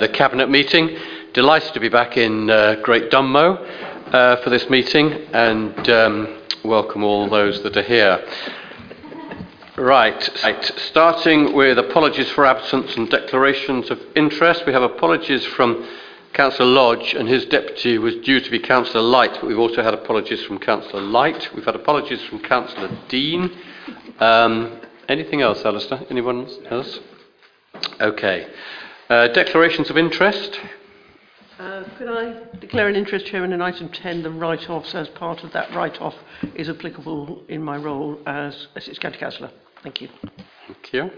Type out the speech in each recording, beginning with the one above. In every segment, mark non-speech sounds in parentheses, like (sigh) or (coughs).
the Cabinet meeting. Delighted to be back in uh, Great Dunmow uh, for this meeting and um, welcome all those that are here. Right, right, starting with apologies for absence and declarations of interest. We have apologies from Councillor Lodge and his deputy was due to be Councillor Light, but we've also had apologies from Councillor Light. We've had apologies from Councillor Dean. Um, anything else, Alistair? Anyone else? Okay. Uh, declarations of interest. Uh, could I declare an interest, Chairman, in item 10, the write-offs, as part of that write-off is applicable in my role as Essex County Councillor. Thank you. Thank you.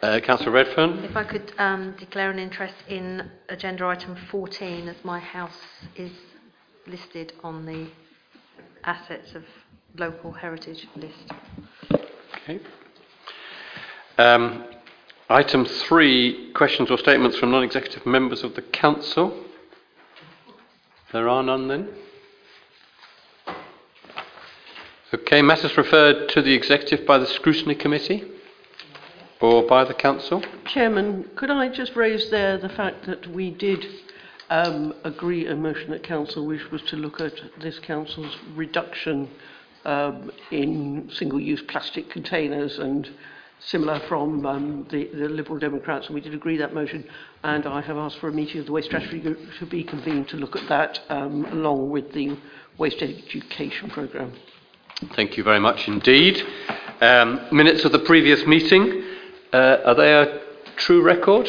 Uh, Councillor Redfern. If I could um, declare an interest in agenda item 14, as my house is listed on the assets of local heritage list. Okay. Um, item three, questions or statements from non-executive members of the council. There are none then. Okay, matters referred to the executive by the scrutiny committee or by the council. Chairman, could I just raise there the fact that we did um, agree a motion at council which was to look at this council's reduction um, in single-use plastic containers and similar from um, the, the Liberal Democrats, and we did agree that motion. And I have asked for a meeting of the Waste Strategy Group to be convened to look at that, um, along with the Waste Education Programme. Thank you very much indeed. Um, minutes of the previous meeting. Uh, are they a true record?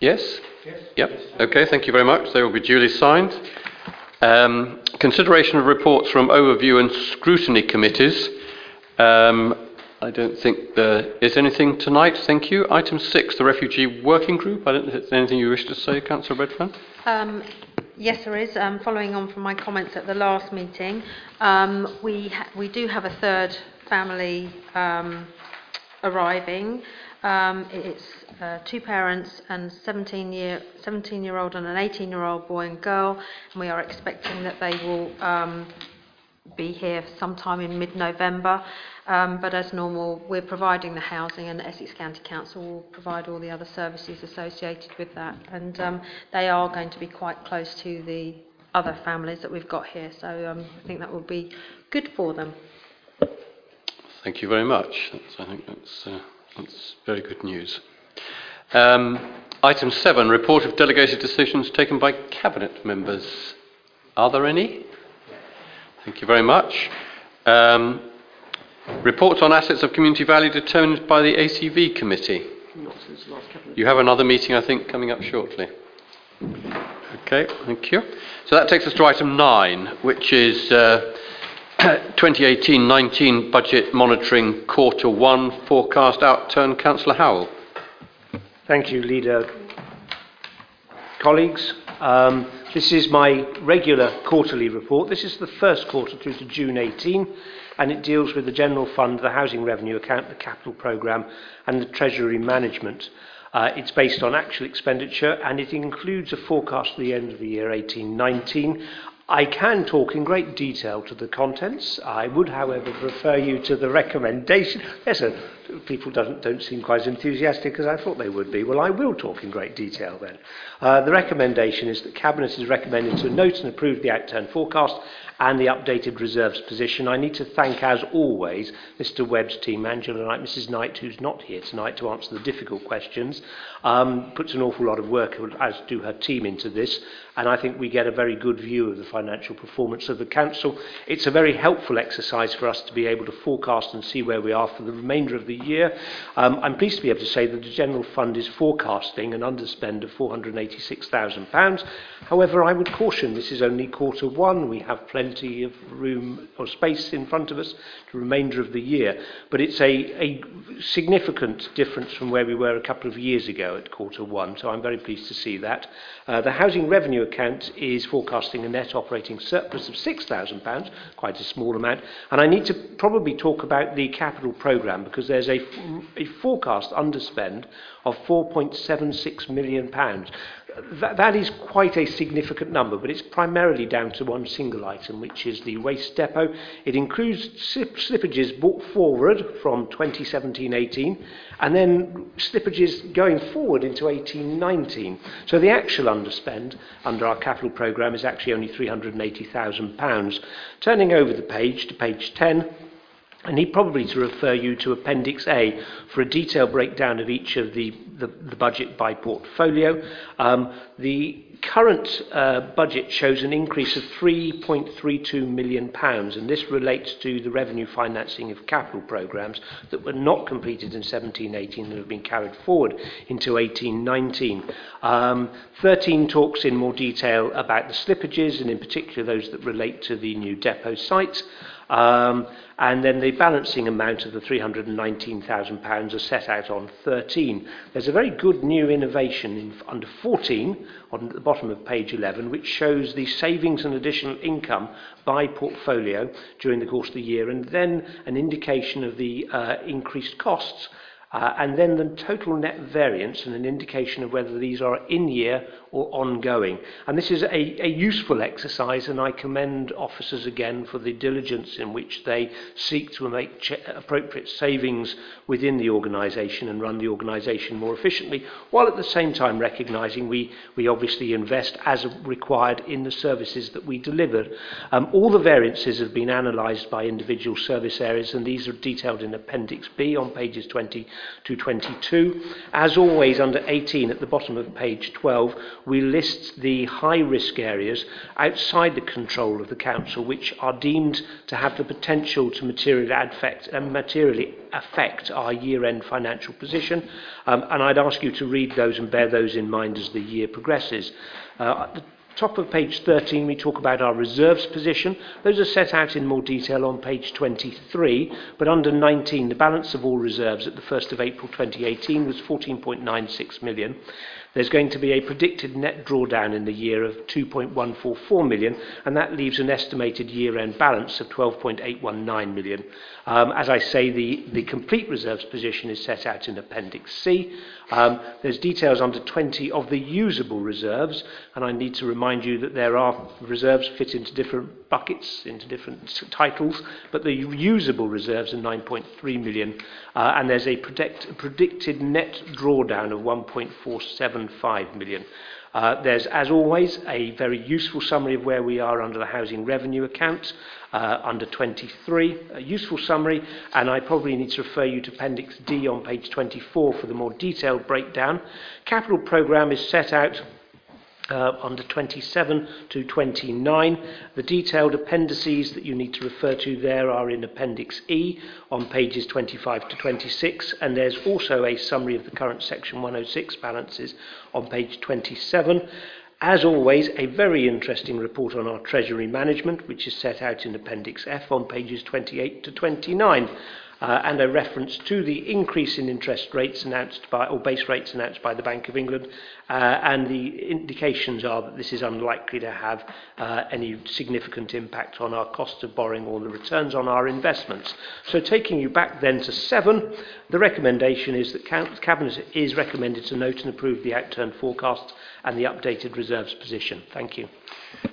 Yes? Yes. Yep. Okay, thank you very much. They will be duly signed. Um, consideration of reports from overview and scrutiny committees. Um, I don't think there is anything tonight. Thank you. Item six, the refugee working group. I don't if there's anything you wish to say, Councillor Redfern. Um, yes, there is. Um, following on from my comments at the last meeting, um, we ha- we do have a third family um, arriving. Um, it's uh, two parents and 17 year 17 year old and an 18 year old boy and girl, and we are expecting that they will um, be here sometime in mid November. Um, but as normal, we're providing the housing, and the Essex County Council will provide all the other services associated with that. And um, they are going to be quite close to the other families that we've got here, so um, I think that will be good for them. Thank you very much. That's, I think that's, uh, that's very good news. Um, item seven, report of delegated decisions taken by cabinet members. Are there any? Thank you very much. Um, reports on assets of community value determined by the ACV committee. You have another meeting, I think, coming up shortly. Okay, thank you. So that takes us to item nine, which is uh, (coughs) 2018-19 budget monitoring quarter one forecast outturn. Councillor Howell. Thank you, Leader. Colleagues, um, This is my regular quarterly report. This is the first quarter through to June 18, and it deals with the General Fund, the Housing Revenue Account, the Capital Programme, and the Treasury Management. Uh, it's based on actual expenditure, and it includes a forecast for the end of the year 1819. I can talk in great detail to the contents. I would, however, refer you to the recommendation. Yes, sir, people don't, don't seem quite as enthusiastic as I thought they would be. Well, I will talk in great detail then. Uh, the recommendation is that Cabinet is recommended to note and approve the outturn forecast and the updated reserves position. I need to thank, as always, Mr Webb's team, Angela Knight, Mrs Knight, who's not here tonight to answer the difficult questions, um, puts an awful lot of work, as do her team, into this, and I think we get a very good view of the financial performance of the Council. It's a very helpful exercise for us to be able to forecast and see where we are for the remainder of the year. Um, I'm pleased to be able to say that the General Fund is forecasting an underspend of £86,000. However, I would caution this is only quarter one. We have plenty of room or space in front of us the remainder of the year. But it's a, a significant difference from where we were a couple of years ago at quarter one. So I'm very pleased to see that. Uh, the housing revenue account is forecasting a net operating surplus of £6,000, quite a small amount. And I need to probably talk about the capital programme because there's a, a forecast underspend of £4.76 million. That, that is quite a significant number, but it's primarily down to one single item, which is the waste depot. It includes slippages brought forward from 2017-18 and then slippages going forward into 18-19. So the actual underspend under our capital programme is actually only £380,000. Turning over the page to page 10, I need probably to refer you to Appendix A for a detailed breakdown of each of the, the, the budget by portfolio. Um, the current uh, budget shows an increase of £3.32 million, pounds, and this relates to the revenue financing of capital programmes that were not completed in 1718 and have been carried forward into 1819. Um, 13 talks in more detail about the slippages, and in particular those that relate to the new depot sites. Um, and then the balancing amount of the £319,000 are set out on 13. There's a very good new innovation in, under 14, on the bottom of page 11, which shows the savings and additional income by portfolio during the course of the year, and then an indication of the uh, increased costs uh, and then the total net variance and an indication of whether these are in-year or ongoing. And this is a, a useful exercise, and I commend officers again for the diligence in which they seek to make ch- appropriate savings within the organisation and run the organisation more efficiently, while at the same time recognising we, we obviously invest as required in the services that we deliver. Um, all the variances have been analysed by individual service areas, and these are detailed in Appendix B on pages 20 to 22. As always, under 18 at the bottom of page 12, we list the high risk areas outside the control of the council which are deemed to have the potential to materially affect, uh, materially affect our year end financial position. Um, and I'd ask you to read those and bear those in mind as the year progresses. Uh, at the Top of page 13, we talk about our reserves position. Those are set out in more detail on page 23, but under 19, the balance of all reserves at the 1st of April 2018 was 14.96 million. There's going to be a predicted net drawdown in the year of 2.144 million, and that leaves an estimated year-end balance of 12.819 million. Um, as I say, the, the complete reserves position is set out in Appendix C. Um, there's details under 20 of the usable reserves, and I need to remind you that there are reserves fit into different buckets, into different titles, but the usable reserves are 9.3 million, uh, and there's a predict, predicted net drawdown of 1.475 million. Uh, there's, as always, a very useful summary of where we are under the housing revenue account, uh, under 23, a useful summary, and I probably need to refer you to Appendix D on page 24 for the more detailed breakdown. Capital programme is set out uh, under 27 to 29. The detailed appendices that you need to refer to there are in Appendix E on pages 25 to 26, and there's also a summary of the current Section 106 balances on page 27. As always, a very interesting report on our Treasury management, which is set out in Appendix F on pages 28 to 29. Uh, and a reference to the increase in interest rates announced by, or base rates announced by the Bank of England, uh, and the indications are that this is unlikely to have uh, any significant impact on our cost of borrowing or the returns on our investments. So, taking you back then to seven, the recommendation is that Cabinet is recommended to note and approve the outturned forecast and the updated reserves position. Thank you.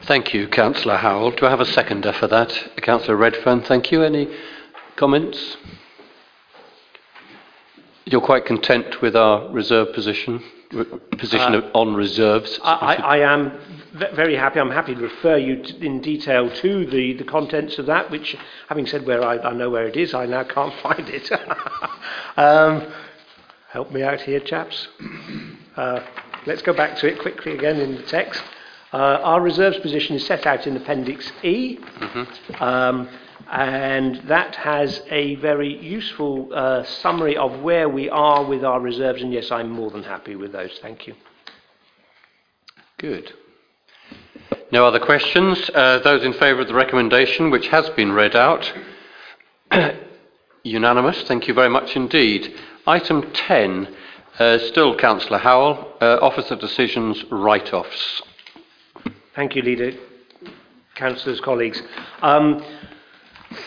Thank you, Councillor Howell. Do I have a seconder for that? Councillor Redfern, thank you. Any comments? You're quite content with our reserve position, position uh, on reserves? I, I am very happy. I'm happy to refer you to, in detail to the, the contents of that, which, having said where I, I know where it is, I now can't (laughs) find it. (laughs) um, help me out here, chaps. Uh, let's go back to it quickly again in the text. Uh, our reserves position is set out in Appendix E. Mm-hmm. Um, and that has a very useful uh, summary of where we are with our reserves. And yes, I'm more than happy with those. Thank you. Good. No other questions? Uh, those in favour of the recommendation, which has been read out, (coughs) unanimous. Thank you very much indeed. Item 10, uh, still Councillor Howell, uh, Officer Decisions Write Offs. Thank you, Leader. Councillors, colleagues. Um,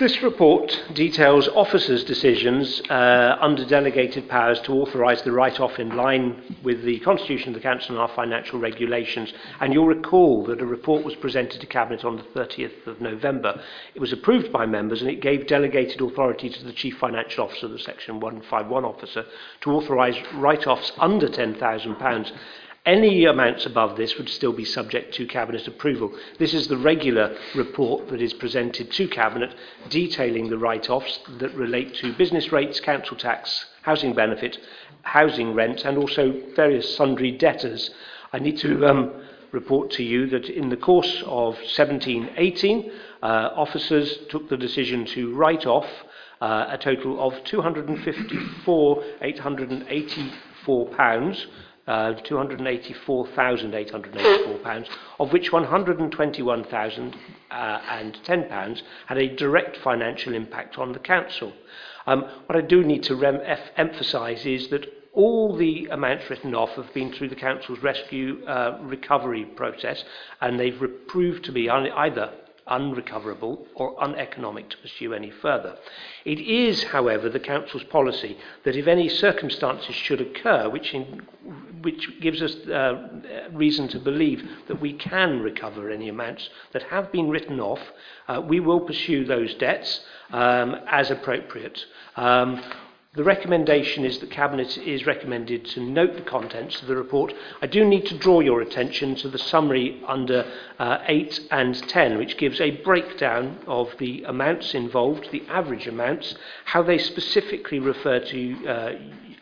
This report details officers' decisions uh, under delegated powers to authorise the write-off in line with the Constitution of the Council and our financial regulations. And you'll recall that a report was presented to Cabinet on the 30th of November. It was approved by members and it gave delegated authority to the Chief Financial Officer, the Section 151 officer, to authorise write-offs under £10,000 Any amounts above this would still be subject to Cabinet approval. This is the regular report that is presented to Cabinet detailing the write-offs that relate to business rates, council tax, housing benefit, housing rent and also various sundry debtors. I need to um, report to you that in the course of 1718, uh, officers took the decision to write off uh, a total of 254,884 pounds uh, £284,884, of which £121,010 uh, had a direct financial impact on the council. Um, what I do need to rem- f- emphasise is that all the amounts written off have been through the council's rescue uh, recovery process, and they've proved to be either unrecoverable or uneconomic to pursue any further. It is, however, the Council's policy that if any circumstances should occur which, in, which gives us uh, reason to believe that we can recover any amounts that have been written off, uh, we will pursue those debts um, as appropriate. Um, The recommendation is that Cabinet is recommended to note the contents of the report. I do need to draw your attention to the summary under uh, 8 and 10, which gives a breakdown of the amounts involved, the average amounts, how they specifically refer to uh,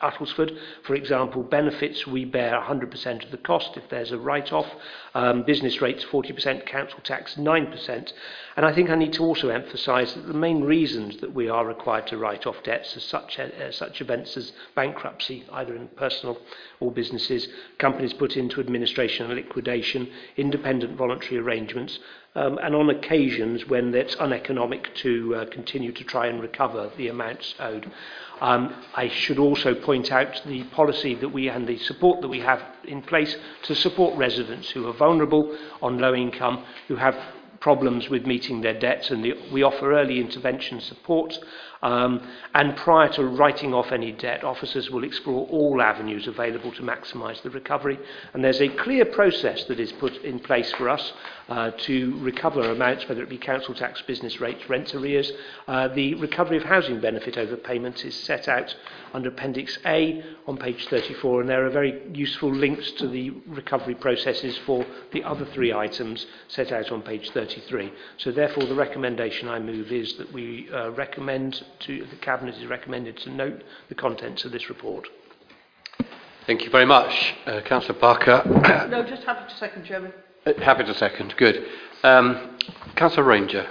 Attlesford. For example, benefits we bear 100% of the cost if there's a write-off, um, business rates 40%, council tax 9%. And I think I need to also emphasise that the main reasons that we are required to write off debts are such, uh, such events as bankruptcy, either in personal or businesses, companies put into administration and liquidation, independent voluntary arrangements, um, and on occasions when it's uneconomic to uh, continue to try and recover the amounts owed. Um, I should also point out the policy that we and the support that we have in place to support residents who are vulnerable on low income, who have problems with meeting their debts, and the, we offer early intervention support. Um, and prior to writing off any debt, officers will explore all avenues available to maximise the recovery. And there's a clear process that is put in place for us uh, to recover amounts, whether it be council tax, business rates, rent arrears. Uh, the recovery of housing benefit overpayments is set out under Appendix A on page 34, and there are very useful links to the recovery processes for the other three items set out on page 33. So therefore, the recommendation I move is that we uh, recommend to, the Cabinet is recommended to note the contents of this report. Thank you very much. Uh, Councillor Barker. (coughs) no, just happy to second, Chairman. Uh, happy to second. Good. Um, Councillor Ranger.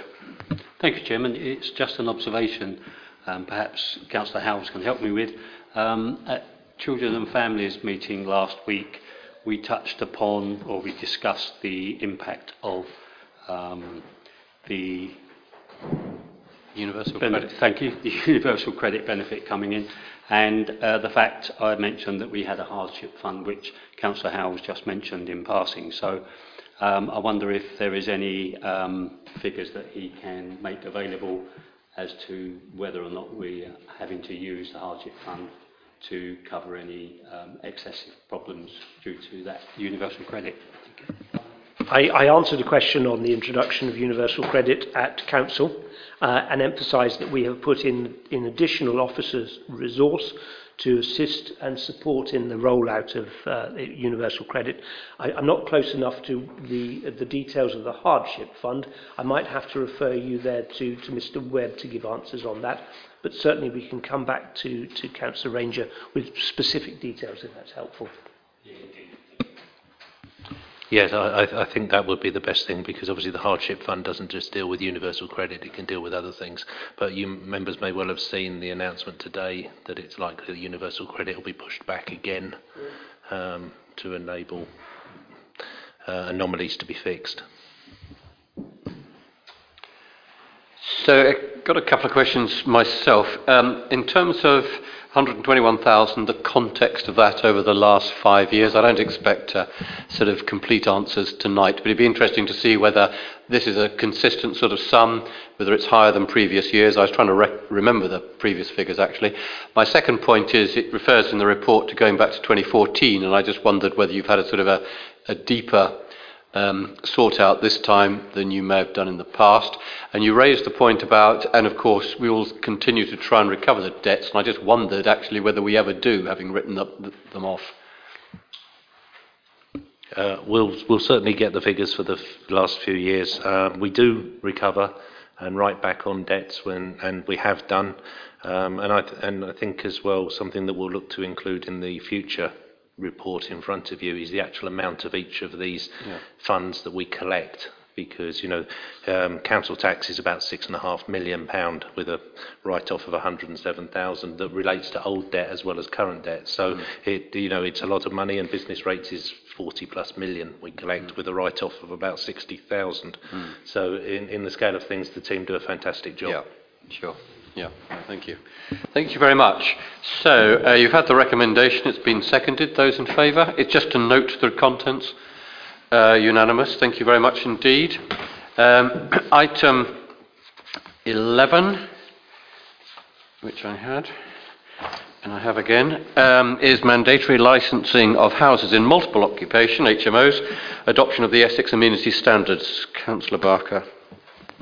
Thank you, Chairman. It's just an observation, um, perhaps Councillor Howells can help me with. Um, at Children and Families meeting last week, we touched upon, or we discussed the impact of um, the Universal benefit, credit. Thank you. The universal credit benefit coming in. And uh, the fact I mentioned that we had a hardship fund, which Councillor Howells just mentioned in passing. So um, I wonder if there is any um, figures that he can make available as to whether or not we are having to use the hardship fund to cover any um, excessive problems due to that universal credit. I, I answered a question on the introduction of universal credit at Council uh, and emphasised that we have put in, in additional officers' resource to assist and support in the rollout of uh, universal credit. I, I'm not close enough to the, the details of the hardship fund. I might have to refer you there to, to Mr Webb to give answers on that, but certainly we can come back to, to Councillor Ranger with specific details if that's helpful. Yeah, Yes, I, I think that would be the best thing because obviously the hardship fund doesn't just deal with universal credit; it can deal with other things. But you members may well have seen the announcement today that it's likely that universal credit will be pushed back again um, to enable uh, anomalies to be fixed. So I've got a couple of questions myself. Um, in terms of 121,000, the context of that over the last five years, I don't expect uh, sort of complete answers tonight, but it'd be interesting to see whether this is a consistent sort of sum, whether it's higher than previous years. I was trying to re- remember the previous figures actually. My second point is it refers in the report to going back to 2014, and I just wondered whether you've had a sort of a, a deeper um, sort out this time than you may have done in the past. And you raised the point about, and of course, we will continue to try and recover the debts, and I just wondered actually whether we ever do, having written them off. Uh, we'll, we'll certainly get the figures for the f- last few years. Um, we do recover and write back on debts when, and we have done. Um, and, I th- and I think as well something that we'll look to include in the future report in front of you is the actual amount of each of these Yeah. funds that we collect. Because you know, um, council tax is about six and a half million pound with a write-off of 107,000 that relates to old debt as well as current debt. So mm. it you know it's a lot of money, and business rates is 40 plus million we collect mm. with a write-off of about 60,000. Mm. So in, in the scale of things, the team do a fantastic job. Yeah, sure. Yeah, thank you. Thank you very much. So, uh, you've had the recommendation, it's been seconded. Those in favour? It's just a note to the contents. Uh, unanimous. Thank you very much indeed. Um, (clears throat) item 11, which I had, and I have again, um, is mandatory licensing of houses in multiple occupation, HMOs, adoption of the Essex Amenity Standards. Councillor Barker.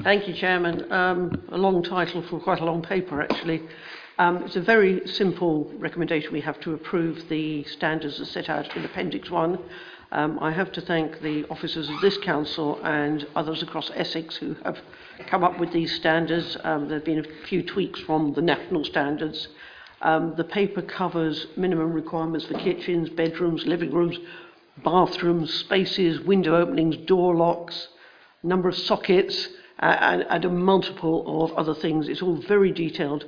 Thank you, Chairman. Um, a long title for quite a long paper, actually. Um, it's a very simple recommendation. We have to approve the standards as set out in Appendix 1. Um, I have to thank the officers of this council and others across Essex who have come up with these standards. Um, there have been a few tweaks from the national standards. Um, the paper covers minimum requirements for kitchens, bedrooms, living rooms, bathrooms, spaces, window openings, door locks, number of sockets, and, and a multiple of other things. It's all very detailed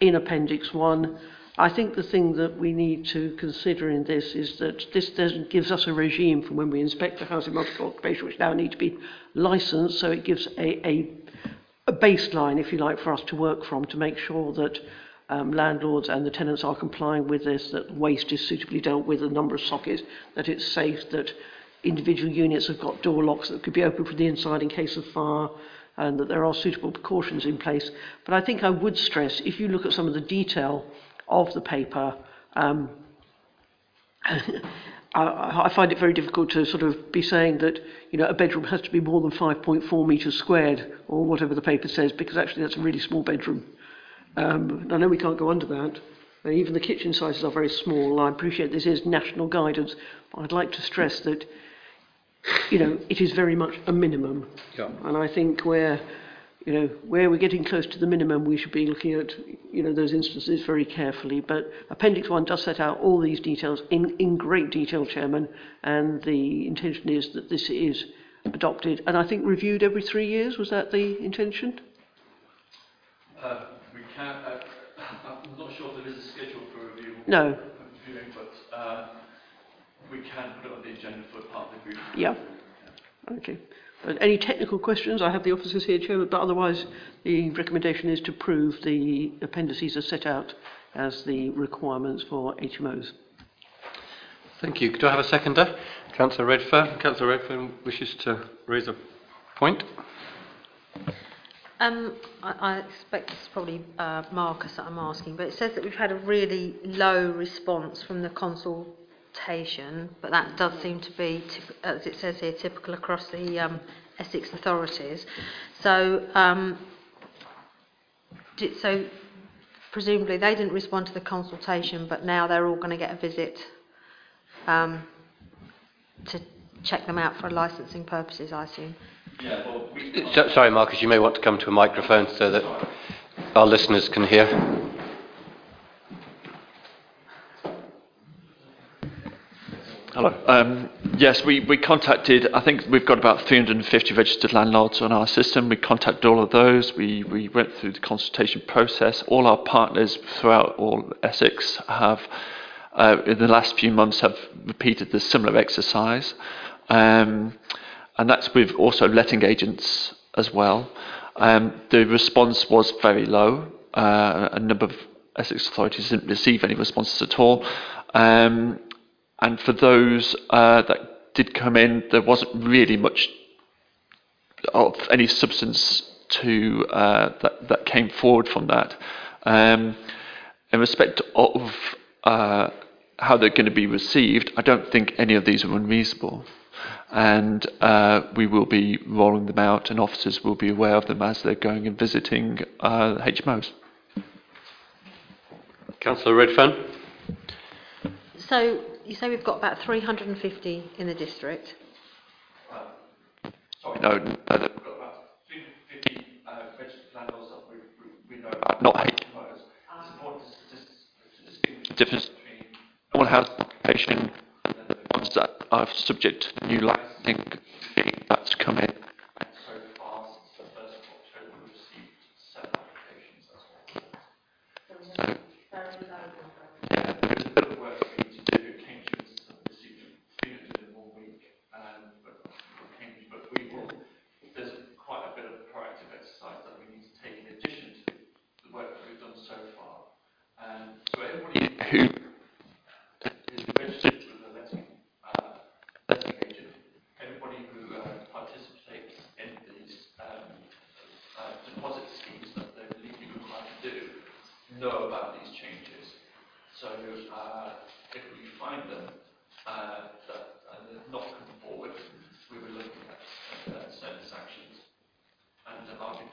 in Appendix 1. I think the thing that we need to consider in this is that this gives us a regime for when we inspect the housing multiple occupation, which now need to be licensed, so it gives a, a, a baseline, if you like, for us to work from to make sure that um, landlords and the tenants are complying with this, that waste is suitably dealt with, the number of sockets, that it's safe, that individual units have got door locks that could be opened from the inside in case of fire, and that there are suitable precautions in place. But I think I would stress, if you look at some of the detail of the paper, um, (laughs) I, find it very difficult to sort of be saying that you know a bedroom has to be more than 5.4 metres squared or whatever the paper says, because actually that's a really small bedroom. Um, I know we can't go under that. Even the kitchen sizes are very small. I appreciate this is national guidance, but I'd like to stress that you know it is very much a minimum. Yeah. And I think where you know where we're getting close to the minimum, we should be looking at you know those instances very carefully. But Appendix One does set out all these details in, in great detail, Chairman, and the intention is that this is adopted and I think reviewed every three years. Was that the intention? Uh, we can, uh, (coughs) I'm not sure if there is a schedule for review. No. Reviewing, but uh, we can put it on the agenda for part of the group. Yeah. Okay. But any technical questions? I have the officers here, Chairman, but otherwise the recommendation is to prove the appendices are set out as the requirements for HMOs. Thank you. Do I have a seconder? Councillor Redfern. Councillor Redfern wishes to raise a point. Um, I, I expect it's probably uh, Marcus that I'm asking, but it says that we've had a really low response from the consultation, but that does seem to be, as it says here, typical across the um, Essex authorities. So, um, did, so presumably they didn't respond to the consultation, but now they're all going to get a visit um, to check them out for licensing purposes, I assume. Yeah, well, we, So, sorry, Marcus, you may want to come to a microphone so that our listeners can hear. Hello. Um, yes, we, we contacted, I think we've got about 350 registered landlords on our system. We contacted all of those. We, we went through the consultation process. All our partners throughout all Essex have, uh, in the last few months, have repeated the similar exercise. Um, and that's with also letting agents as well. Um, the response was very low. Uh, a number of Essex authorities didn't receive any responses at all. Um, and for those uh, that did come in, there wasn't really much of any substance to uh, that, that came forward from that. Um, in respect of uh, how they're going to be received, I don't think any of these are unreasonable. And uh, we will be rolling them out, and officers will be aware of them as they're going and visiting uh, HMOs. Councillor Redfern? So you say we've got about 350 in the district. Sorry, no, uh, we've got about 350 uh, registered landlords that we, we, we know about, not HMOs. It's important to, to distinguish the difference between normal housing occupation and then the ones that are subject to the new licensing fee that's come in. And so far, since the 1st of October, we've received seven applications. That's all. So, yeah, there is a bit of work for you to do. Cambridge has received 300 in one week, um, but, Cambridge, but we will, there's quite a bit of proactive exercise that we need to take in addition to the work that we've done so far. Um, so everybody who is registered with a letting, uh, letting agent, everybody who uh, participates in these um, uh, deposit schemes that they're legally required to do know about these changes. So uh, if we find them uh, that and they've not come forward, we were looking at uh, certain sanctions.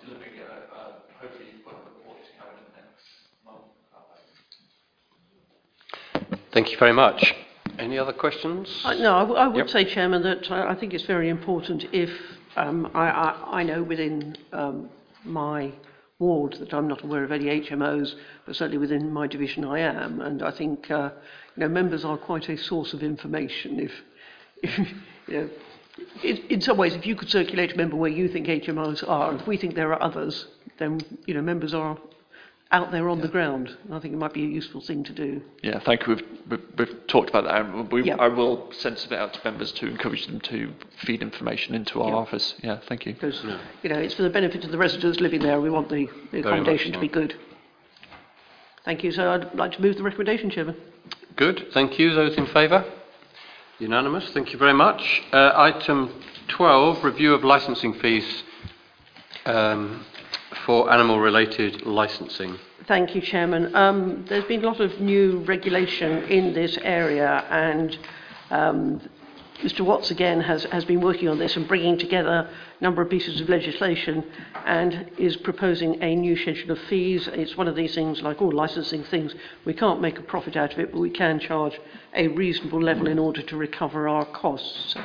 And uh, I'll be delivering a, a hopefully a report to you in the next month. Thank you very much. Any other questions? Uh, no, I, w- I would Yep. say, Chairman, that I, I think it's very important if um, I, I, I know within um, my ward that I'm not aware of any HMOs, but certainly within my division I am, and I think uh, you know members are quite a source of information. If, (laughs) if you know, in, in some ways, if you could circulate a member where you think HMOs are, and if we think there are others, then you know members are out there on the ground. And I think it might be a useful thing to do. Yeah, thank you. We've, we've, we've talked about that. and We, Yeah. I will send something out to members to encourage them to feed information into our Yeah. office. Yeah, thank you. because you know it's for the benefit of the residents living there. We want the, the much accommodation to be good. Thank you. So I'd like to move the recommendation, Chairman. Good, thank you. Those in favour? Unanimous, thank you very much. Uh, item 12, review of licensing fees um, for animal-related licensing. Thank you, Chairman. Um, there's been a lot of new regulation in this area, and um, Mr. Watts again has, has been working on this and bringing together a number of pieces of legislation and is proposing a new schedule of fees. It's one of these things, like all licensing things, we can't make a profit out of it, but we can charge a reasonable level in order to recover our costs. So,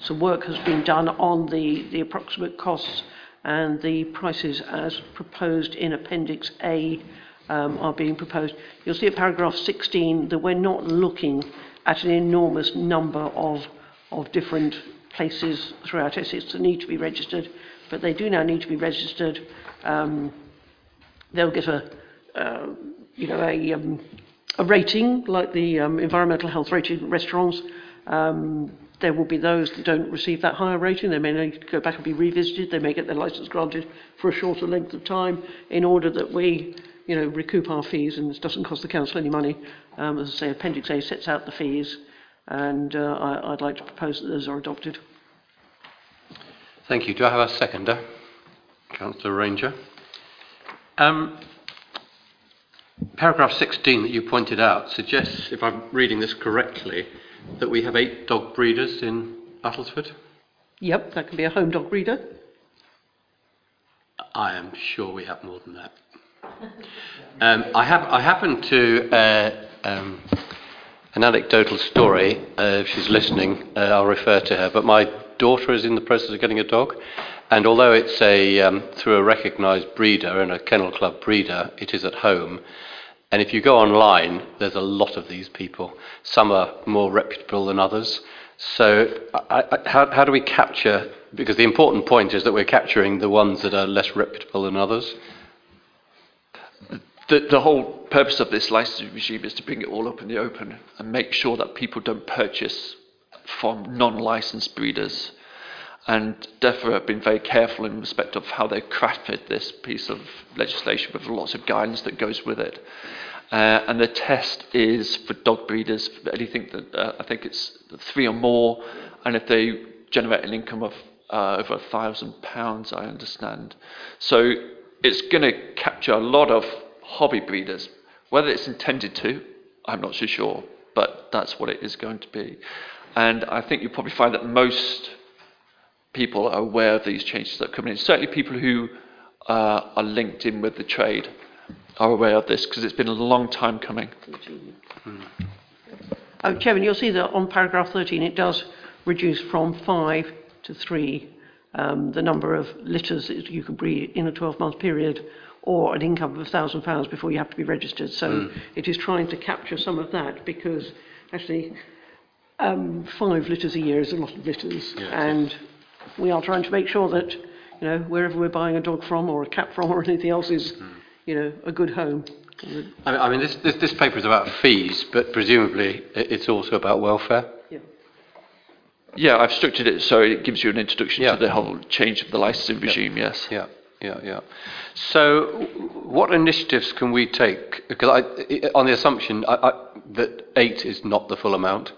some work has been done on the, the approximate costs and the prices as proposed in Appendix A um, are being proposed. You'll see at paragraph 16 that we're not looking at an enormous number of, of different places throughout Essex that need to be registered, but they do now need to be registered. Um, they'll get a, uh, you know, a, um, a rating like the um, environmental health rating restaurants. Um, there will be those that don't receive that higher rating. They may go back and be revisited. They may get their licence granted for a shorter length of time in order that we, you know, recoup our fees and this doesn't cost the council any money. Um, as I say, Appendix A sets out the fees, and uh, I, I'd like to propose that those are adopted. Thank you. Do I have a seconder? Councillor Ranger. Um, paragraph 16 that you pointed out suggests, if I'm reading this correctly, that we have eight dog breeders in Uttlesford. Yep, that can be a home dog breeder. I am sure we have more than that. Um, I, have, I happen to, uh, um, an anecdotal story, uh, if she's listening, uh, I'll refer to her, but my daughter is in the process of getting a dog, and although it's a, um, through a recognised breeder and a kennel club breeder, it is at home. And if you go online, there's a lot of these people. Some are more reputable than others. So, I, I, how, how do we capture? Because the important point is that we're capturing the ones that are less reputable than others. The, the whole purpose of this licensing regime is to bring it all up in the open and make sure that people don't purchase from non-licensed breeders. And DEFRA have been very careful in respect of how they crafted this piece of legislation with lots of guidance that goes with it. Uh, and the test is for dog breeders, anything that uh, I think it's three or more, and if they generate an income of uh, over a thousand pounds, I understand. So it's going to capture a lot of hobby breeders. Whether it's intended to, I'm not so sure, but that's what it is going to be. And I think you'll probably find that most people are aware of these changes that are coming in. Certainly, people who uh, are linked in with the trade are aware of this because it's been a long time coming. Oh, Chairman, you'll see that on paragraph 13 it does reduce from five to three um, the number of litters you can breed in a 12-month period or an income of £1,000 before you have to be registered. So Mm. it is trying to capture some of that because actually um, five litters a year is a lot of litters. Yeah, and we are trying to make sure that, you know, wherever we're buying a dog from or a cat from or anything else is, Mm. you know, a good home. I mean, I mean this, this, this paper is about fees, but presumably it's also about welfare. Yeah, Yeah, I've structured it so it gives you an introduction Yeah. to the whole change of the licensing regime, yes. Yeah, yeah, yeah. So, what initiatives can we take? Because I, on the assumption I, I, that eight is not the full amount,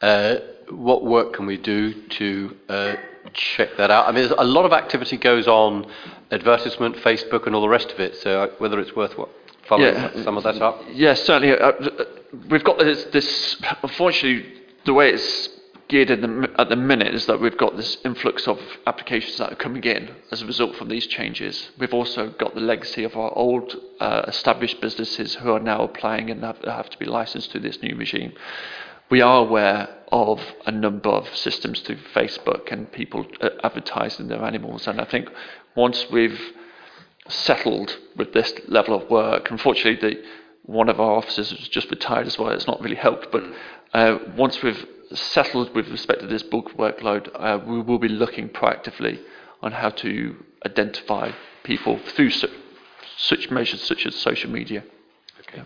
uh, what work can we do to uh, check that out? I mean, a lot of activity goes on, advertisement, Facebook, and all the rest of it. So, uh, whether it's worth what, following Yeah. some of that up. Yes, certainly. Uh, uh, we've got this, this, unfortunately, the way it's geared the, at the minute is that we've got this influx of applications that are coming in as a result from these changes. We've also got the legacy of our old uh, established businesses who are now applying and have, have to be licensed to this new regime. We are aware of a number of systems through Facebook and people uh, advertising their animals, and I think once we've settled with this level of work. Unfortunately, the, one of our officers has just retired as well. It's not really helped. But uh, once we've settled with respect to this bulk workload, uh, we will be looking proactively on how to identify people through su- such measures such as social media. Okay.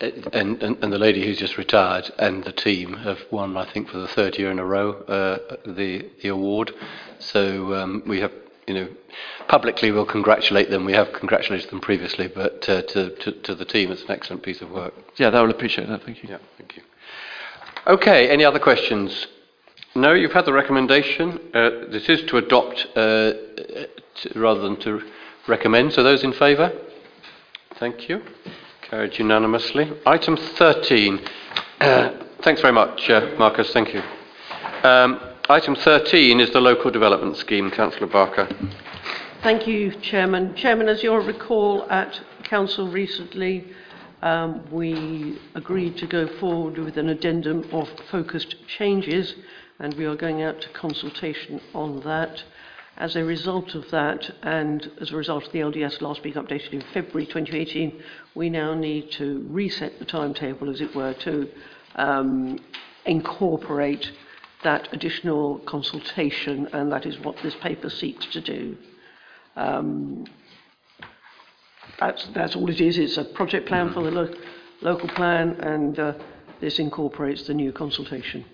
Uh, And, and, and the lady who's just retired and the team have won, I think, for the third year in a row, uh, the, the award. So um, we have, you know, publicly we'll congratulate them. We have congratulated them previously, but uh, to, to, to the team, it's an excellent piece of work. Yeah, they will appreciate that. Thank you. Yeah, thank you. Okay, any other questions? No, you've had the recommendation. Uh, this is to adopt uh, t- rather than to recommend. So those in favour? Thank you. Carried unanimously. Item 13. Uh, thanks very much, uh, Marcus. Thank you. Um, item 13 is the local development scheme. Councillor Barker. Thank you, Chairman. Chairman, as you'll recall at Council recently, um, we agreed to go forward with an addendum of focused changes, and we are going out to consultation on that. As a result of that, and as a result of the LDS last being updated in February 2018, we now need to reset the timetable, as it were, to um, incorporate that additional consultation, and that is what this paper seeks to do. Um, that's, that's all it is. It's a project plan for the lo- local plan, and uh, this incorporates the new consultation.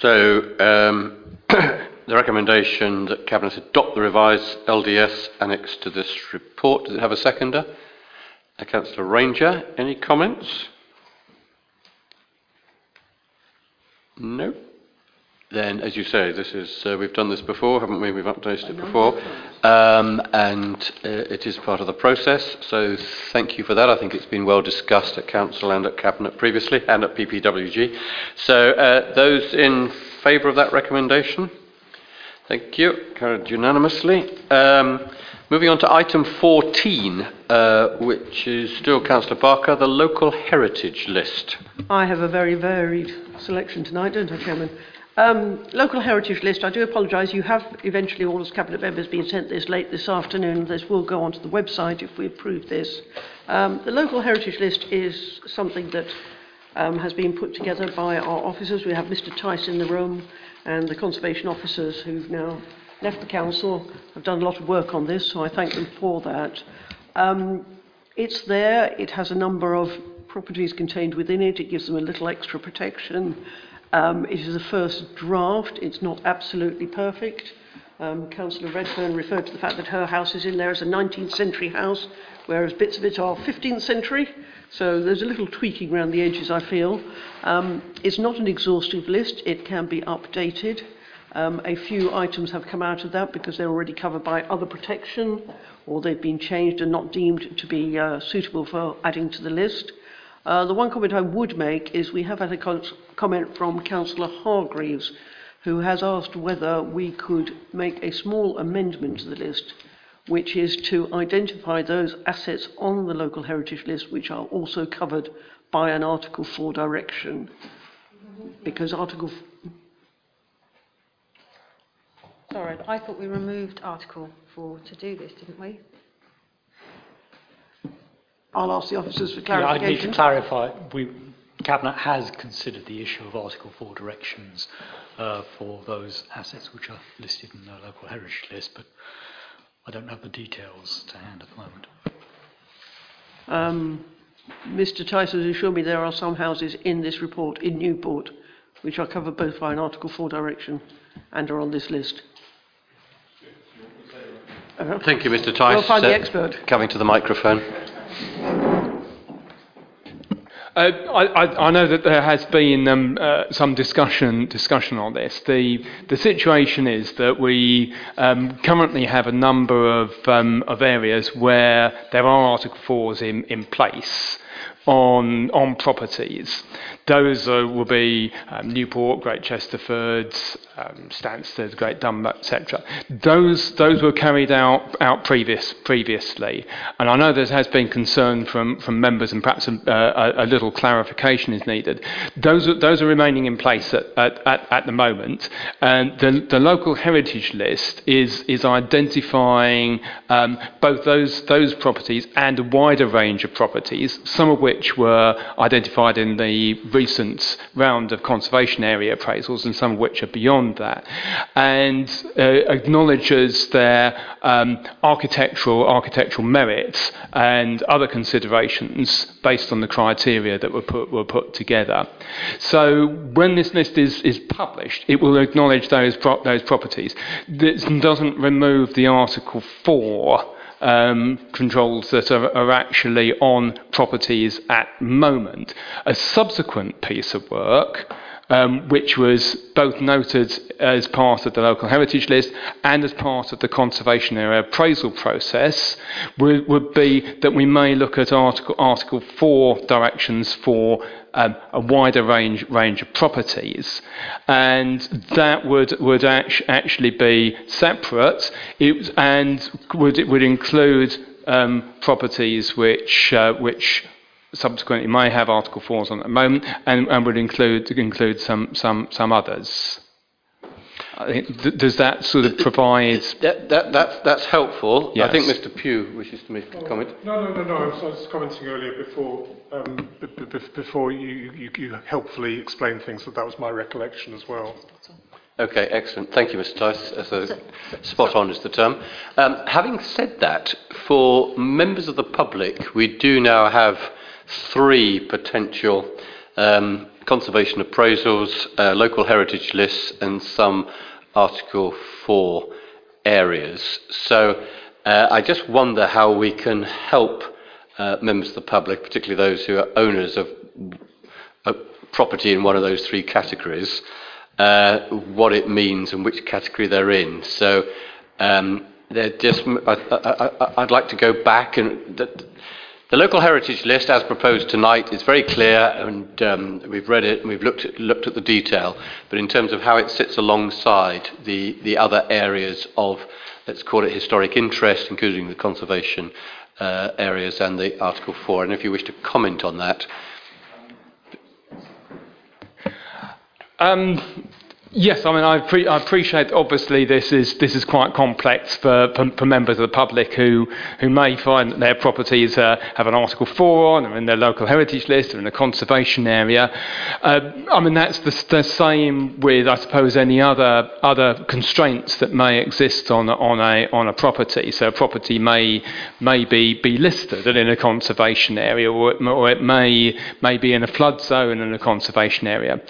So, um, (coughs) the recommendation that Cabinet adopt the revised LDS annexed to this report. Does it have a seconder? Uh, Councillor Ranger, any comments? No. Then, as you say, this is uh, we've done this before, haven't we? We've updated it before, um, and uh, it is part of the process. So, thank you for that. I think it's been well discussed at council and at cabinet previously, and at PPWG. So, uh, those in favour of that recommendation? Thank you. Carried unanimously. Um, moving on to item 14, uh, which is still Councillor Barker, the local heritage list. I have a very varied selection tonight, don't I, Chairman? Um, local heritage list, I do apologise, you have eventually, all as Cabinet members, been sent this late this afternoon. This will go onto the website if we approve this. Um, the local heritage list is something that um, has been put together by our officers. We have Mr Tice in the room and the conservation officers who've now left the council have done a lot of work on this, so I thank them for that. Um, it's there, it has a number of properties contained within it, it gives them a little extra protection. Um, it is a first draft. It's not absolutely perfect. Um, Councillor Redfern referred to the fact that her house is in there as a 19th century house, whereas bits of it are 15th century. So there's a little tweaking around the edges, I feel. Um, it's not an exhaustive list. It can be updated. Um, a few items have come out of that because they're already covered by other protection or they've been changed and not deemed to be uh, suitable for adding to the list. Uh, the one comment I would make is we have had a co- comment from Councillor Hargreaves who has asked whether we could make a small amendment to the list which is to identify those assets on the local heritage list which are also covered by an Article 4 direction. Because Article Sorry, I thought we removed Article 4 to do this, didn't we? I'll ask the officers for Yeah, I need clarification. to clarify, we, Cabinet has considered the issue of Article 4 directions uh, for those assets which are listed in the local heritage list, but I don't have the details to hand at the moment. Um, Mr Tyson has assured me there are some houses in this report in Newport which are covered both by an Article 4 direction and are on this list. Thank you, Mr. Tice. We'll find the Uh, expert. Coming to the microphone. Uh, I, I, know that there has been um, uh, some discussion discussion on this. The the situation is that we um, currently have a number of um, of areas where there are Article fours in, in place on on properties. Those uh, will be um, Newport, Great Chesterford, um, Stansted, Great Dunmow, etc. Those those were carried out out previous previously, and I know there has been concern from, from members, and perhaps a, a, a little clarification is needed. Those are, those are remaining in place at, at, at, at the moment, and the, the local heritage list is is identifying um, both those those properties and a wider range of properties, some of which were identified in the recent round of conservation area appraisals, and some of which are beyond that, and uh, acknowledges their um, architectural architectural merits and other considerations based on the criteria that were put were put together. So when this list is, is published, it will acknowledge those pro- those properties. This doesn't remove the Article Four um, controls that are, are actually on properties at moment. A subsequent piece of work, um, which was both noted as part of the local heritage list and as part of the conservation area appraisal process, would, would be that we may look at Article, Article 4 directions for um, a wider range range of properties, and that would would act- actually be separate. It and would it would include um, properties which uh, which subsequently may have Article 4s on at the moment, and, and would include include some some some others. I think, th- does that sort of provide? That, that, that's, that's helpful. Yes. I think Mr. Pugh wishes to make a comment. No, no, no, no. I was, I was commenting earlier before, um, b- b- b- before you, you, you helpfully explained things. That that was my recollection as well. Okay, excellent. Thank you, Mr. Tice. That's a, spot on is the term. Um, having said that, for members of the public, we do now have three potential um, conservation appraisals, uh, local heritage lists, and some Article 4 areas. So uh, I just wonder how we can help uh, members of the public, particularly those who are owners of property in one of those three categories, uh, what it means and which category they're in. So um, they're just, I, I'd like to go back and the, the local heritage list, as proposed tonight, is very clear, and um, we've read it and we've looked at, looked at the detail. But in terms of how it sits alongside the, the other areas of, let's call it historic interest, including the conservation uh, areas and the Article 4, and if you wish to comment on that. Um, Yes, I mean, I, pre- I appreciate obviously this is, this is quite complex for, for, for members of the public who, who may find that their properties uh, have an Article 4 on, or in their local heritage list, or in a conservation area. Uh, I mean, that's the, the same with, I suppose, any other, other constraints that may exist on, on, a, on a property. So a property may, may be, be listed in a conservation area, or it, or it may, may be in a flood zone in a conservation area.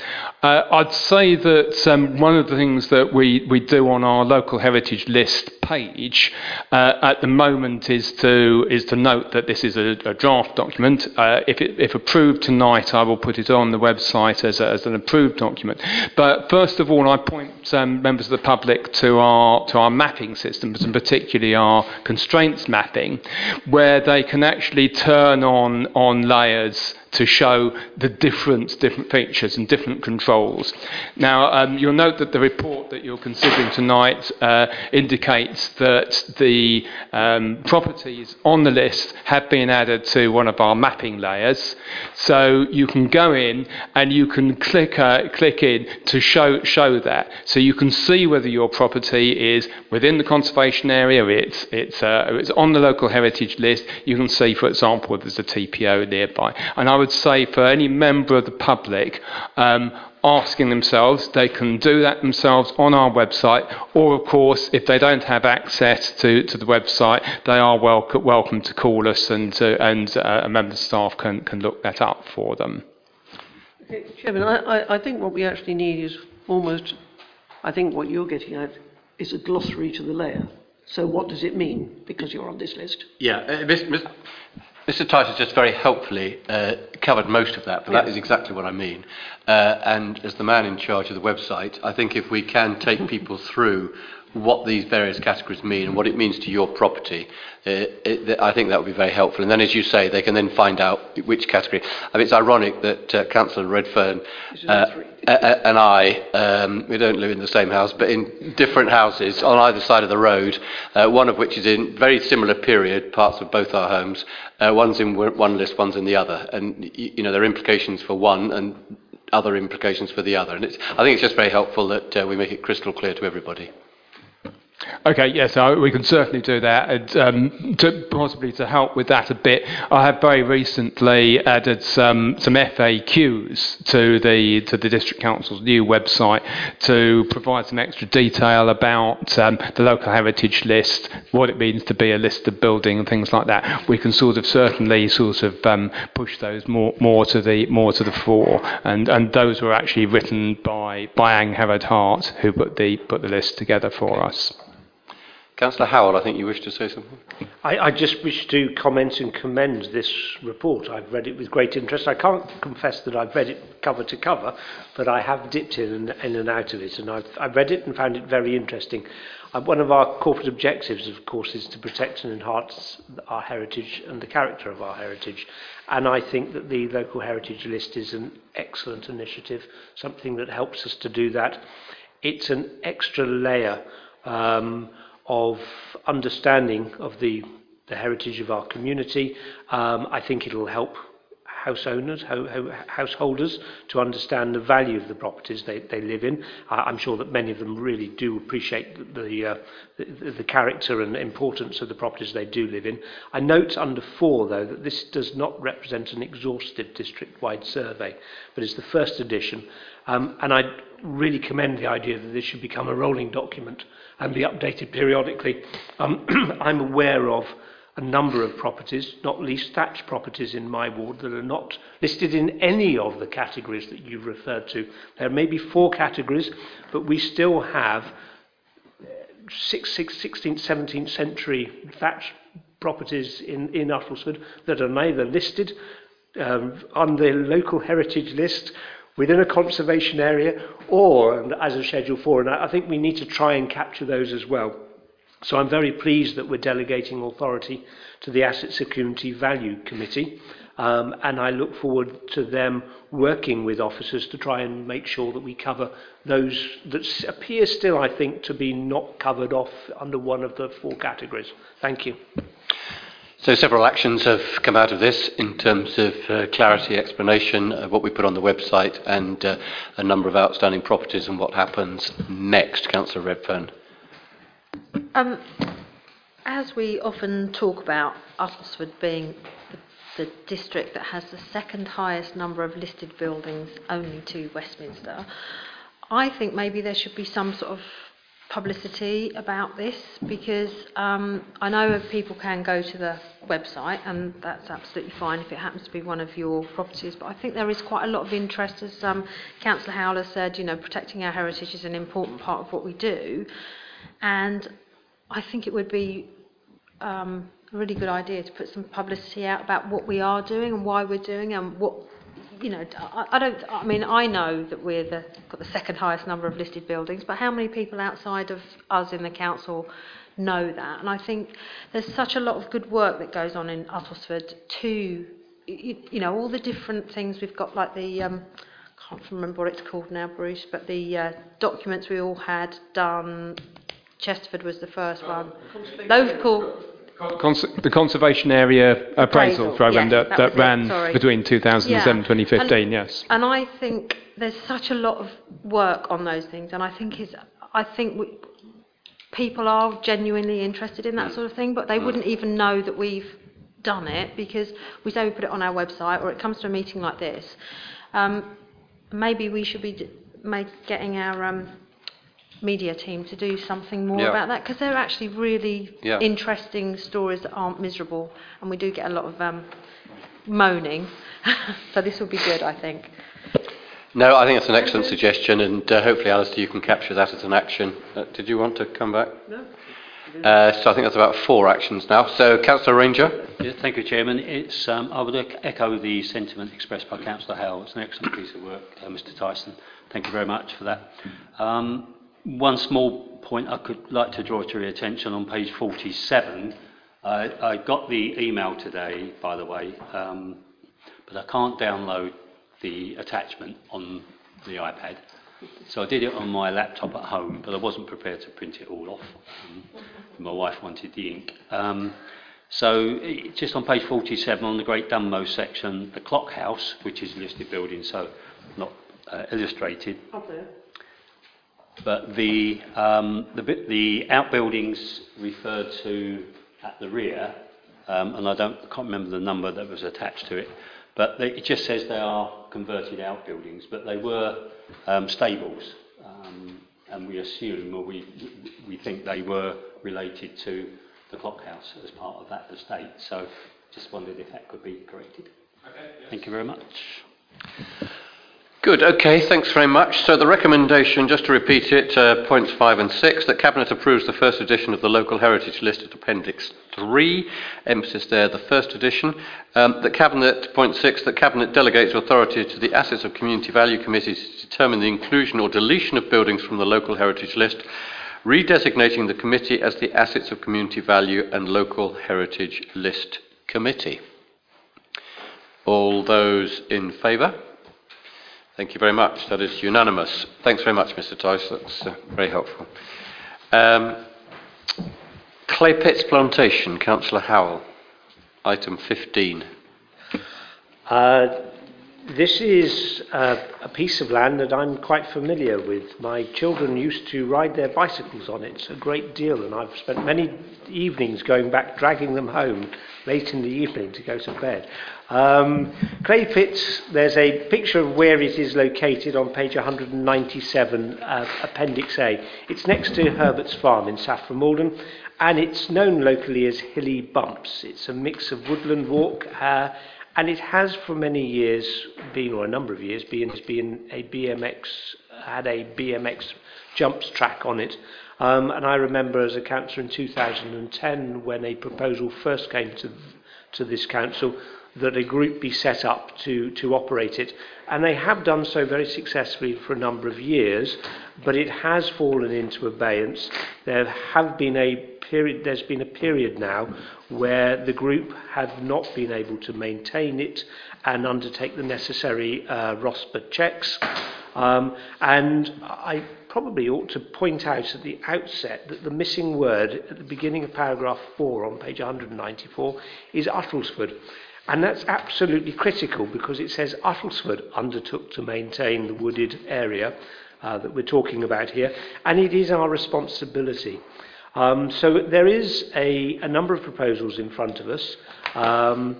Uh, I'd say that um, one of the things that we, we do on our local heritage list page uh, at the moment is to is to note that this is a, a draft document. Uh, if, it, if approved tonight, I will put it on the website as, a, as an approved document. But first of all, I point um, members of the public to our to our mapping systems, and particularly our constraints mapping, where they can actually turn on on layers to show the different different features and different controls. Now, um, you'll note that the report that you're considering tonight uh, indicates that the um, properties on the list have been added to one of our mapping layers. So you can go in and you can click uh, click in to show show that. So you can see whether your property is within the conservation area, it's it's uh, it's on the local heritage list. You can see, for example, there's a TPO nearby. And I would say for any member of the public um, asking themselves, they can do that themselves on our website, or of course, if they don't have access to, to the website, they are welcome, welcome to call us and, to, and uh, a member of staff can, can look that up for them. Chairman, I, I, I think what we actually need is almost, I think what you're getting at is a glossary to the layer. So what does it mean because you're on this list? Yeah, uh, Mis- Mis- Mr. Titus just very helpfully uh, covered most of that, but that is exactly what I mean. Uh, and as the man in charge of the website, I think if we can take people through what these various categories mean and what it means to your property, uh, it, I think that would be very helpful. And then, as you say, they can then find out which category. I mean, it's ironic that uh, Councillor Redfern uh, and I, um, we don't live in the same house, but in different houses on either side of the road, uh, one of which is in very similar period, parts of both our homes. Uh, one's in one list, one's in the other. And, you know, there are implications for one and other implications for the other. And it's, I think it's just very helpful that uh, we make it crystal clear to everybody. Okay, yes, uh, we can certainly do that. And um, to, possibly to help with that a bit, I have very recently added some, some FAQs to the to the district council's new website to provide some extra detail about um, the local heritage list, what it means to be a listed building, and things like that. We can sort of certainly sort of um, push those more more to the more to the fore, and and those were actually written by by Ang Herod Hart, who put the put the list together for us. Councillor Howell, I think you wish to say something. I, I just wish to comment and commend this report. I've read it with great interest. I can't confess that I've read it cover to cover, but I have dipped in and, in and out of it, and I've, I've read it and found it very interesting. Uh, one of our corporate objectives, of course, is to protect and enhance our heritage and the character of our heritage. And I think that the Local Heritage List is an excellent initiative, something that helps us to do that. It's an extra layer um, of understanding of the, the heritage of our community. Um, I think it'll help house owners, ho- ho- householders to understand the value of the properties they, they live in. I, I'm sure that many of them really do appreciate the, the, uh, the, the character and importance of the properties they do live in. I note under four, though, that this does not represent an exhaustive district-wide survey, but it's the first edition. Um, and I really commend the idea that this should become a rolling document and be updated periodically. Um, (clears throat) I'm aware of a number of properties, not least thatched properties in my ward, that are not listed in any of the categories that you've referred to. There may be four categories, but we still have 16th, 17th century thatched properties in, in Uttlesford that are neither listed um, on the local heritage list within a conservation area or as a Schedule 4. And I think we need to try and capture those as well. So I'm very pleased that we're delegating authority to the Asset Security Value Committee. Um, and I look forward to them working with officers to try and make sure that we cover those that appear still, I think, to be not covered off under one of the four categories. Thank you. So several actions have come out of this in terms of uh, clarity, explanation of what we put on the website, and uh, a number of outstanding properties and what happens next. Councillor Redfern. Um, as we often talk about Uttlesford being the, the district that has the second highest number of listed buildings, only to Westminster, I think maybe there should be some sort of publicity about this because um, I know people can go to the website and that's absolutely fine if it happens to be one of your properties but I think there is quite a lot of interest. As um, Councillor Howell said you know protecting our heritage is an important part of what we do. And I think it would be um, a really good idea to put some publicity out about what we are doing and why we're doing and what you know, I, I don't. I mean, I know that we're the, got the second highest number of listed buildings, but how many people outside of us in the council know that? And I think there's such a lot of good work that goes on in Uttlesford to, you, you know, all the different things we've got, like the. Um, can't remember what it's called now, Bruce, but the uh, documents we all had done. Chesterford was the first one. Local Cons- the conservation area appraisal, Appraisal, program yes, that, that that ran between 2007 Yeah. 2015. And- yes. And I think there's such a lot of work on those things, and I think is I think we, people are genuinely interested in that sort of thing, but they wouldn't even know that we've done it because we say we put it on our website or it comes to a meeting like this. Um, maybe we should be d- getting our um, media team to do something more Yeah. about that because they're actually really Yeah. interesting stories that aren't miserable, and we do get a lot of um, moaning. (laughs) so this will be good, I think. No, I think that's an excellent suggestion, and uh, hopefully, Alistair, you can capture that as an action. Uh, did you want to come back? No. Uh, so I think that's about four actions now. So, Councillor Ranger. Yeah, thank you, Chairman. It's, um, I would echo the sentiment expressed by Councillor Howell. It's an excellent piece of work, uh, Mr Tyson. Thank you very much for that. Um, one small point I could like to draw to your attention on page 47. I, I got the email today, by the way, um, but I can't download the attachment on the iPad. So I did it on my laptop at home, but I wasn't prepared to print it all off. Um, my wife wanted the ink. Um, so i- just on page 47, on the Great Dunmow section, the clock house, which is a listed building, so not uh, illustrated, but the, um, the, bit, the outbuildings referred to at the rear, um, and I don't can't remember the number that was attached to it, but they, it just says they are converted outbuildings, but they were um, stables, um, and we assume or we we think they were related to the clockhouse as part of that estate. So just wondered if that could be corrected. Thank you very much. Good, okay, thanks very much. So the recommendation, just to repeat it, uh, points five and six, that Cabinet approves the first edition of the Local Heritage List at Appendix 3, emphasis there, the first edition. Um, that Cabinet, point six, that Cabinet delegates authority to the Assets of Community Value Committee to determine the inclusion or deletion of buildings from the Local Heritage List, redesignating the committee as the Assets of Community Value and Local Heritage List Committee. All those in favour? Thank you very much. That is unanimous. Thanks very much, Mr. Tice. That's uh, very helpful. Um, Clay Pits Plantation, Councillor Howell, item 15. Uh, this is uh, a piece of land that I'm quite familiar with. My children used to ride their bicycles on it a great deal, and I've spent many evenings going back, dragging them home late in the evening to go to bed. Um, Clay Pits, there's a picture of where it is located on page 197, uh, Appendix A. It's next to Herbert's Farm in Saffron Walden, and it's known locally as Hilly Bumps. It's a mix of woodland walk, uh, and it has for many years been, or a number of years, been, been a BMX, had a BMX jumps track on it. Um, and I remember as a councillor in 2010 when a proposal first came to, to this council that a group be set up to, to operate it. And they have done so very successfully for a number of years, but it has fallen into abeyance. There have been a period, there's been a period now where the group have not been able to maintain it and undertake the necessary uh, ROSPA checks. Um, and I, probably ought to point out at the outset that the missing word at the beginning of paragraph 4 on page 194 is Uttlesford. And that's absolutely critical because it says Uttlesford undertook to maintain the wooded area uh, that we're talking about here, and it is our responsibility. Um, so there is a, a number of proposals in front of us um,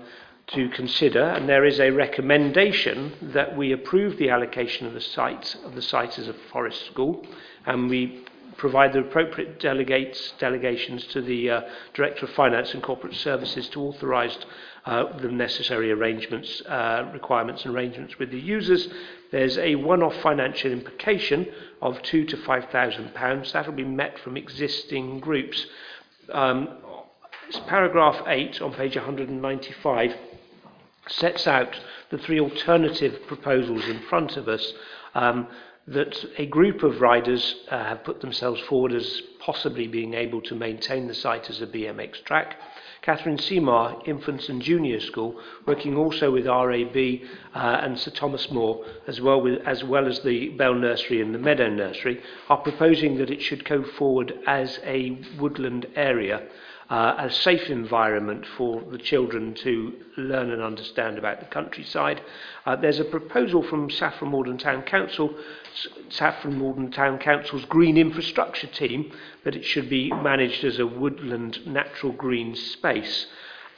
to consider, and there is a recommendation that we approve the allocation of the site of the site as a forest school, and we provide the appropriate delegates delegations to the uh, Director of Finance and Corporate Services to authorise uh, the necessary arrangements, uh, requirements and arrangements with the users. There's a one-off financial implication of two to five thousand pounds. That will be met from existing groups. Um, paragraph 8 on page 195 sets out the three alternative proposals in front of us um, that a group of riders uh, have put themselves forward as possibly being able to maintain the site as a BMX track. Catherine Seymour, Infants and Junior School, working also with RAB uh, and Sir Thomas More, as well, with, as well as the Bell Nursery and the Meadow Nursery, are proposing that it should go forward as a woodland area uh, a safe environment for the children to learn and understand about the countryside. Uh, there's a proposal from Saffron Walden Town Council, Saffron Walden Town Council's green infrastructure team, that it should be managed as a woodland natural green space.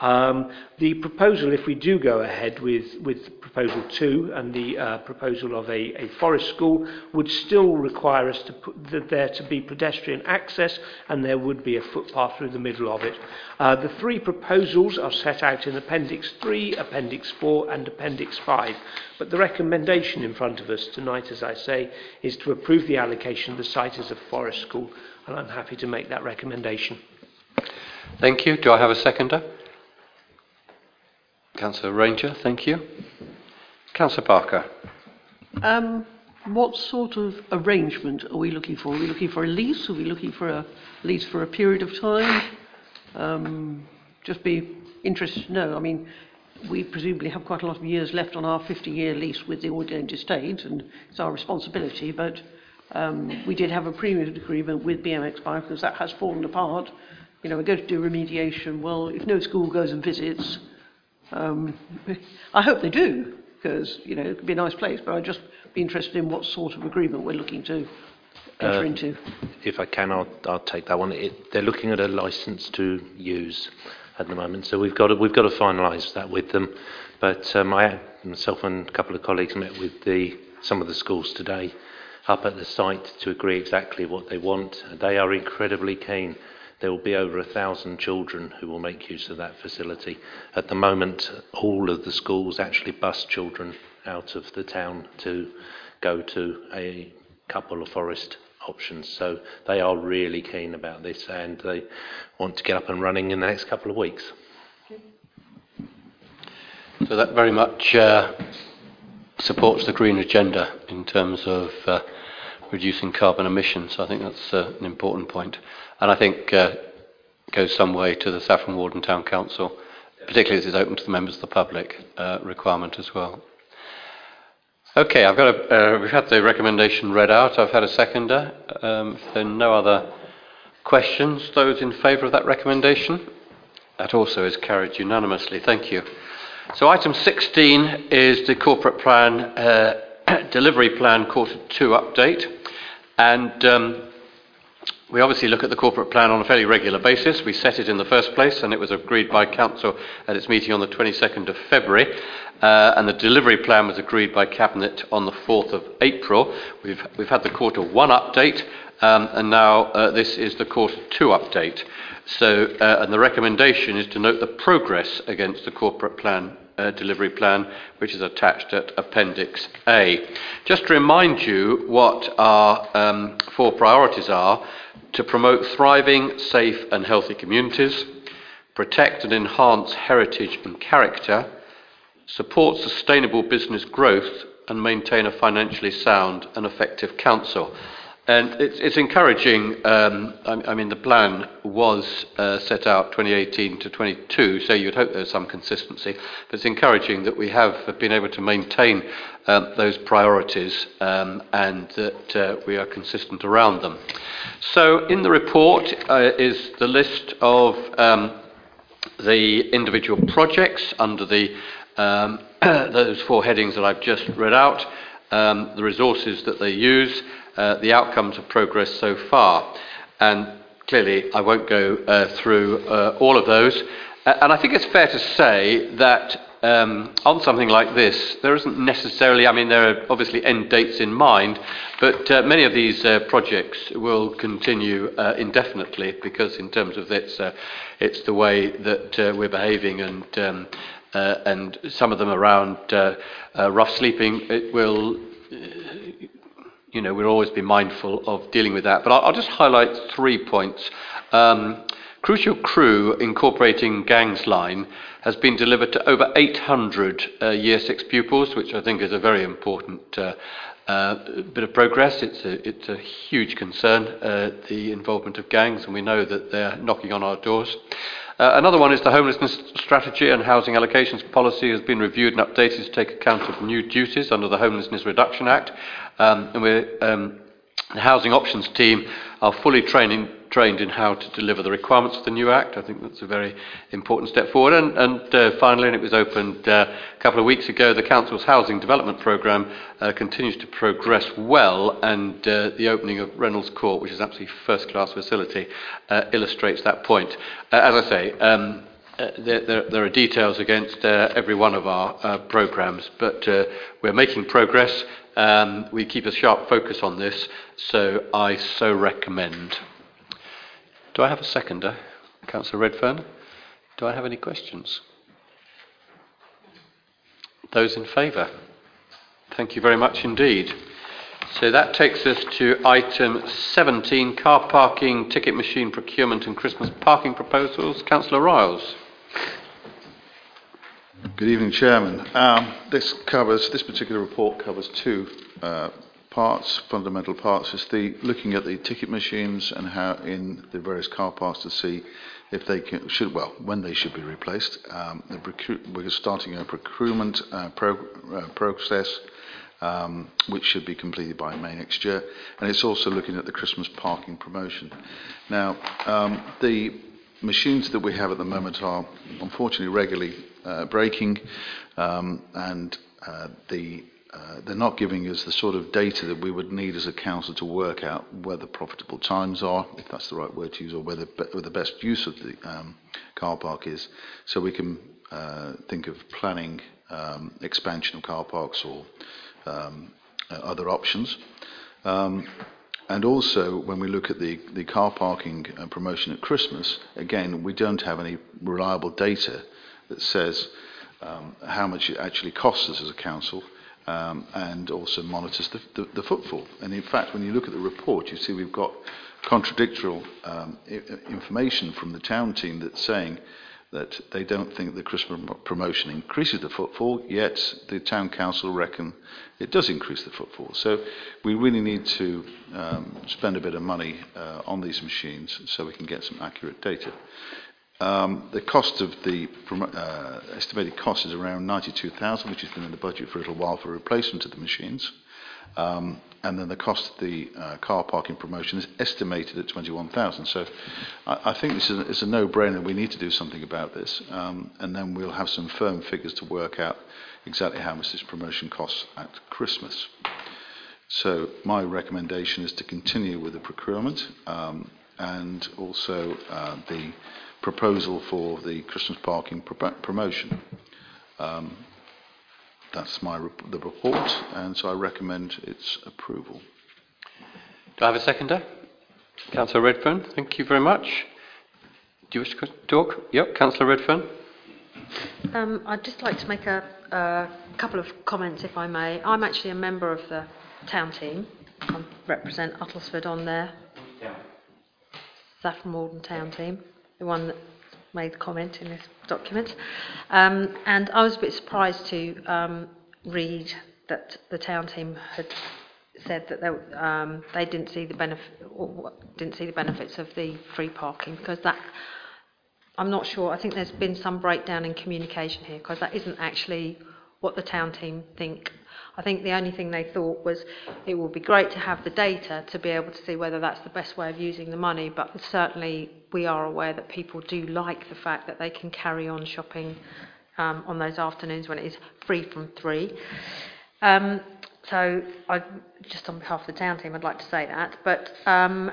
Um, the proposal, if we do go ahead with, with proposal two and the uh, proposal of a, a forest school, would still require us to put the, there to be pedestrian access and there would be a footpath through the middle of it. Uh, the three proposals are set out in Appendix 3, Appendix 4 and Appendix 5. But the recommendation in front of us tonight, as I say, is to approve the allocation of the site as a forest school and I'm happy to make that recommendation. Thank you. Do I have a seconder? Councillor Ranger, thank you. Councillor Parker. Um, what sort of arrangement are we looking for? Are we looking for a lease? Are we looking for a lease for a period of time? Um, just be interested to know. I mean, we presumably have quite a lot of years left on our 50-year lease with the Audley End Estate, and it's our responsibility, but um, we did have a premium agreement with BMX Bike because that has fallen apart. You know, we're going to do remediation. Well, if no school goes and visits, um, (laughs) I hope they do, because you know it could be a nice place. But I'd just be interested in what sort of agreement we're looking to enter Uh, into. If I can, I'll, I'll take that one. It, they're looking at a license to use at the moment, so we've got to, we've got to finalise that with them. But um, I, myself and a couple of colleagues met with the, some of the schools today up at the site to agree exactly what they want. They are incredibly keen. There will be over a thousand children who will make use of that facility. At the moment, all of the schools actually bus children out of the town to go to a couple of forest options. So they are really keen about this and they want to get up and running in the next couple of weeks. So that very much uh, supports the green agenda in terms of uh, reducing carbon emissions. I think that's uh, an important point. And I think uh, goes some way to the Saffron Walden Town Council, particularly as it's open to the members of the public uh, requirement as well. Okay, I've got a, uh, we've had the recommendation read out. I've had a seconder. Um, if there are no other questions, those in favour of that recommendation? That also is carried unanimously. Thank you. So item 16 is the corporate plan, uh, (coughs) delivery plan quarter two update. And um, we obviously look at the corporate plan on a fairly regular basis. We set it in the first place and it was agreed by Council at its meeting on the 22nd of February. Uh, and the delivery plan was agreed by Cabinet on the 4th of April. We've, we've had the quarter one update um, and now uh, this is the quarter two update. So, uh, and the recommendation is to note the progress against the corporate plan uh, delivery plan, which is attached at Appendix A. Just to remind you what our um, four priorities are to promote thriving, safe, and healthy communities, protect and enhance heritage and character, support sustainable business growth, and maintain a financially sound and effective council. And it's, it's encouraging. Um, I, I mean, the plan was uh, set out 2018 to 22, so you'd hope there's some consistency. But it's encouraging that we have been able to maintain um, those priorities um, and that uh, we are consistent around them. So, in the report uh, is the list of um, the individual projects under the um, (clears throat) those four headings that I've just read out, um, the resources that they use, uh, the outcomes of progress so far. And clearly, I won't go uh, through uh, all of those. Uh, and I think it's fair to say that um, on something like this, there isn't necessarily, I mean, there are obviously end dates in mind, but uh, many of these uh, projects will continue uh, indefinitely because, in terms of its, uh, it's the way that uh, we're behaving and. Um, and some of them around rough sleeping, it will, you know, we'll always be mindful of dealing with that. But I'll, I'll just highlight three points. Um, Crucial Crew, incorporating Gangsline, has been delivered to over 800 uh, Year 6 pupils, which I think is a very important uh, uh, bit of progress. It's a, it's a huge concern, uh, the involvement of gangs, and we know that they're knocking on our doors. Uh, another one is the homelessness strategy and housing allocations policy has been reviewed and updated to take account of new duties under the Homelessness Reduction Act. Um, and we're, um, the housing options team are fully training, trained in how to deliver the requirements of the new Act. I think that's a very important step forward. And, and uh, finally, and it was opened uh, a couple of weeks ago, the Council's Housing Development Programme uh, continues to progress well, and uh, the opening of Reynolds Court, which is absolutely first-class facility, uh, illustrates that point. Uh, as I say, um, uh, there, there, there are details against uh, every one of our uh, programmes, but we're making progress. Um, we keep a sharp focus on this, so I so recommend. Do I have a seconder? Councillor Redfern? Do I have any questions? Those in favour? Thank you very much indeed. So that takes us to item 17, car parking, ticket machine procurement and Christmas parking proposals. Councillor Riles. Good evening, Chairman. Um, this covers this particular report covers two uh, parts, fundamental parts. It's the looking at the ticket machines and how in the various car parks to see if they can, should well when they should be replaced. Um, we're starting a procurement uh, pro, uh, process. Um, which should be completed by May next year, and it's also looking at the Christmas parking promotion. Now, um, the machines that we have at the moment are unfortunately regularly uh, breaking, um, and uh, the uh, they're not giving us the sort of data that we would need as a council to work out where the profitable times are, if that's the right word to use, or where the, best use of the um, car park is. So we can uh, think of planning um, expansion of car parks or um, uh, other options. Um, and also, when we look at the, the car parking uh, promotion at Christmas, again, we don't have any reliable data that says um, how much it actually costs us as a council um, and also monitors the, the, the footfall. And in fact, when you look at the report, you see we've got contradictory um, information from the town team that's saying that they don't think the Christmas promotion increases the footfall, yet the town council reckon it does increase the footfall. So we really need to um, spend a bit of money uh, on these machines so we can get some accurate data. Um, the cost of the uh, estimated cost is around 92,000, which has been in the budget for a little while for replacement of the machines. Um, and then the cost of the uh, car parking promotion is estimated at 21,000. So I, think this is a, no-brainer. We need to do something about this, um, and then we'll have some firm figures to work out exactly how much this promotion costs at Christmas. So my recommendation is to continue with the procurement and also uh, the proposal for the Christmas parking pro- promotion. Um, that's my rep- the report, and so I recommend its approval. Do I have a seconder? Councillor Redfern, thank you very much. Do you wish to talk? Yep, Councillor Redfern. Um, I'd just like to make a, a couple of comments, if I may. I'm actually a member of the town team. I represent Uttlesford on there. Yeah. Saffron Walden town team the one that made comment in this document. Um, and I was a bit surprised to um, read that the town team had said that they, um, they didn't see the benefit didn't see the benefits of the free parking because that I'm not sure. I think there's been some breakdown in communication here because that isn't actually what the town team think. I think the only thing they thought was it would be great to have the data to be able to see whether that's the best way of using the money, but certainly we are aware that people do like the fact that they can carry on shopping um, on those afternoons when it is free from three. Um, so, I, just on behalf of the town team, I'd like to say that. But um,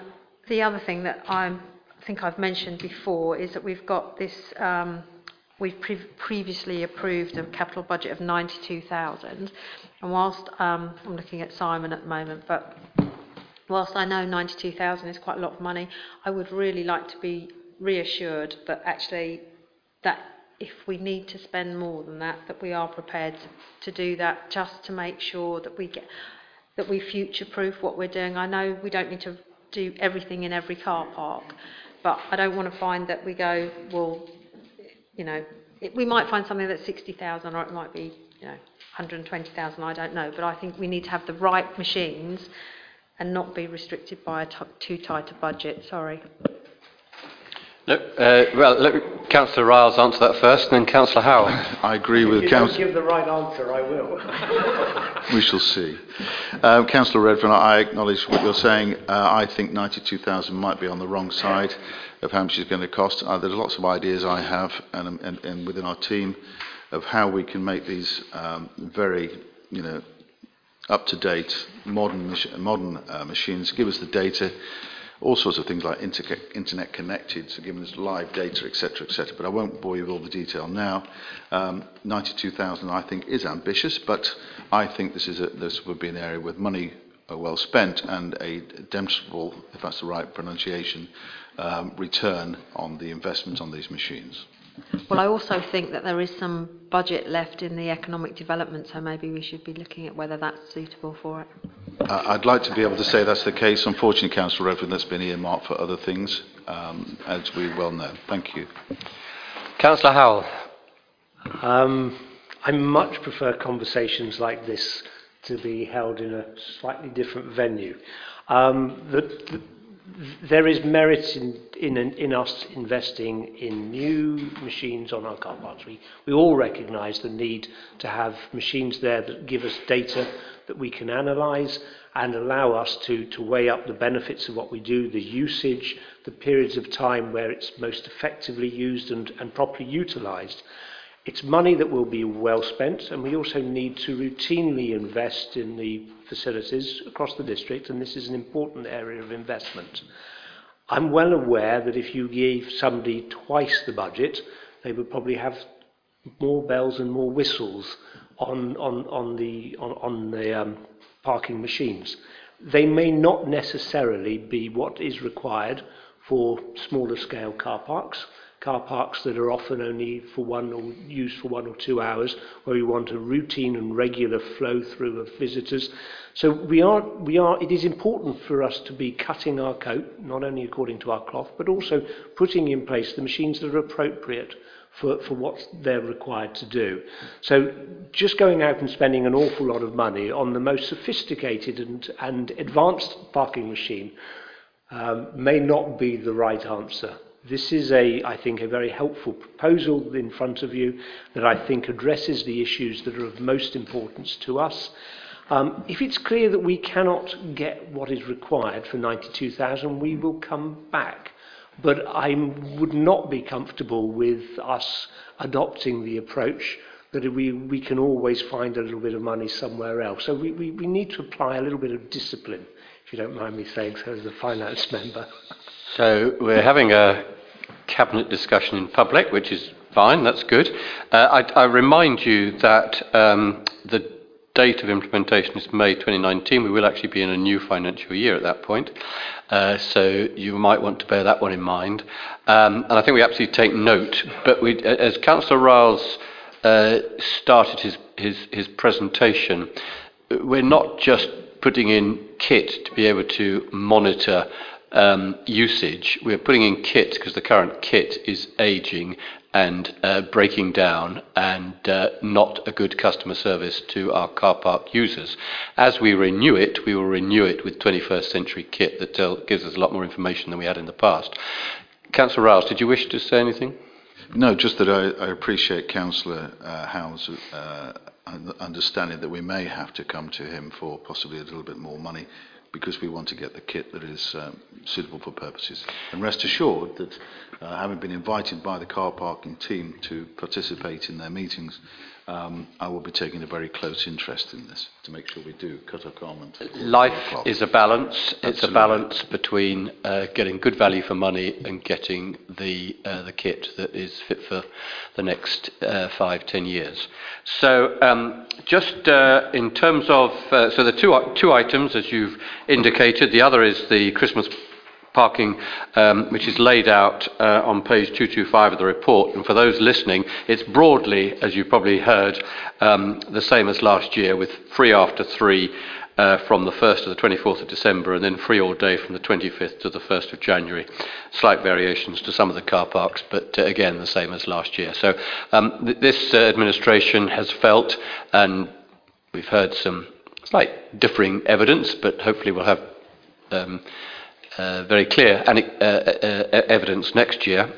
the other thing that I'm, I think I've mentioned before is that we've got this. We've pre- previously approved a capital budget of 92,000, and whilst um, I'm looking at Simon at the moment, but whilst I know 92,000 is quite a lot of money, I would really like to be reassured that actually that if we need to spend more than that, that we are prepared to, do that just to make sure that we get that we future-proof what we're doing. I know we don't need to do everything in every car park, but I don't want to find that we go, well, you know, it, we might find something that's 60,000 or it might be, you know, 120,000, I don't know. But I think we need to have the right machines and not be restricted by a t- too tight a budget. Sorry. No, uh, well, let Councillor Riles answer that first, and then Councillor Howell. (laughs) I agree with If you Councillor. give the right answer, I will. (laughs) We shall see. Um, Councillor Redfern, I acknowledge what you're saying. Uh, I think 92,000 might be on the wrong side of how much it's going to cost. Uh, there's lots of ideas I have and, and, and within our team of how we can make these um, very, you know, up-to-date modern, mach- modern uh, machines, give us the data, all sorts of things like inter- internet connected, so giving us live data, etc., etc. But I won't bore you with all the detail now. Um, 92,000, I think, is ambitious, but I think this is a, this would be an area with money uh, well spent and a demonstrable, if that's the right pronunciation, um, return on the investment on these machines. Well, I also think that there is some budget left in the economic development, so maybe we should be looking at whether that's suitable for it. Uh, I'd like to be able to say that's the case. Unfortunately, Councillor Redfern, that's been earmarked for other things, um, as we well know. Thank you. Councillor Howell. Um, I much prefer conversations like this to be held in a slightly different venue. Um, the, the, there is merit in, in, in us investing in new machines on our car parks. We, we all recognise the need to have machines there that give us data that we can analyse and allow us to, to weigh up the benefits of what we do, the usage, the periods of time where it's most effectively used and, and properly utilised. It's money that will be well spent, and we also need to routinely invest in the facilities across the district, and this is an important area of investment. I'm well aware that if you gave somebody twice the budget, they would probably have more bells and more whistles on, on, on the, on, on the um, parking machines. They may not necessarily be what is required for smaller scale car parks car parks that are often only for one or used for one or two hours, where we want a routine and regular flow through of visitors. So we are, we are, it is important for us to be cutting our coat, not only according to our cloth, but also putting in place the machines that are appropriate for, for what they're required to do. So just going out and spending an awful lot of money on the most sophisticated and, and advanced parking machine um, may not be the right answer. This is a, I think, a very helpful proposal in front of you that I think addresses the issues that are of most importance to us. Um, if it's clear that we cannot get what is required for 92,000, we will come back. But I would not be comfortable with us adopting the approach that we, we can always find a little bit of money somewhere else. So we, we, we need to apply a little bit of discipline if you don't mind me saying so as a finance (laughs) member. So we're having a cabinet discussion in public, which is fine. That's good. Uh, I, I remind you that um, the date of implementation is May 2019. We will actually be in a new financial year at that point, uh, so you might want to bear that one in mind. Um, and I think we absolutely take note. But we, as Councillor Riles uh, started his, his, his presentation, we're not just putting in kit to be able to monitor um, usage. We're putting in kit because the current kit is aging and uh, breaking down and uh, not a good customer service to our car park users. As we renew it, we will renew it with 21st century kit that tell, gives us a lot more information than we had in the past. Councillor Rouse, did you wish to say anything? No, just that I, I appreciate Councillor uh, Howe's uh, understanding that we may have to come to him for possibly a little bit more money because we want to get the kit that is um, suitable for purposes. And rest assured that uh, having been invited by the car parking team to participate in their meetings, um, I will be taking a very close interest in this to make sure we do cut our garment. Life is a balance. It's a balance between uh, getting good value for money and getting the uh, the kit that is fit for the next uh, five, ten years. So, um, just uh, in terms of uh, so the two two items as you've indicated. The other is the Christmas parking, um, which is laid out uh, on page 225 of the report. And for those listening, it's broadly, as you've probably heard, um, the same as last year, with free after three uh, from the 1st to the 24th of December, and then free all day from the 25th to the 1st of January. Slight variations to some of the car parks, but uh, again, the same as last year. So um, th- this uh, administration has felt, and we've heard some slight differing evidence, but hopefully we'll have um, very clear uh, uh, uh, evidence next year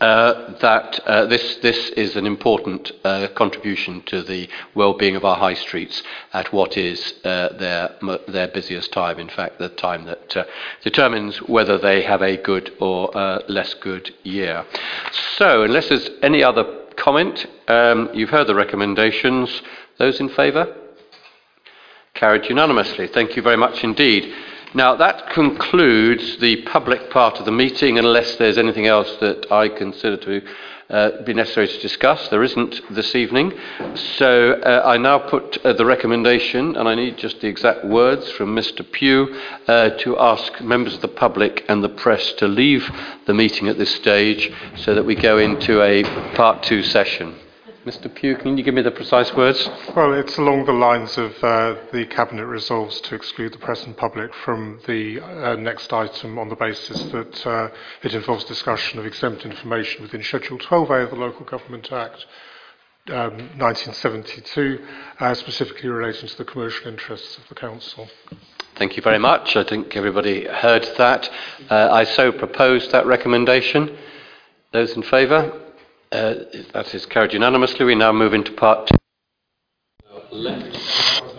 uh, that uh, this, this is an important uh, contribution to the well-being of our high streets at what is uh, their, their busiest time, in fact, the time that uh, determines whether they have a good or uh, less good year. So, unless there's any other comment, um, you've heard the recommendations. Those in favour? Carried unanimously. Thank you very much indeed. Now, that concludes the public part of the meeting, unless there's anything else that I consider to uh, be necessary to discuss. There isn't this evening. So uh, I now put uh, the recommendation, and I need just the exact words from Mr. Pugh, uh, to ask members of the public and the press to leave the meeting at this stage so that we go into a part two session. Mr. Pugh, can you give me the precise words? Well, it's along the lines of uh, the Cabinet resolves to exclude the press and public from the uh, next item on the basis that uh, it involves discussion of exempt information within Schedule 12A of the Local Government Act um, 1972, uh, specifically relating to the commercial interests of the Council. Thank you very much. I think everybody heard that. Uh, I so propose that recommendation. Those in favour? Uh, that is carried unanimously. We now move into part two. It.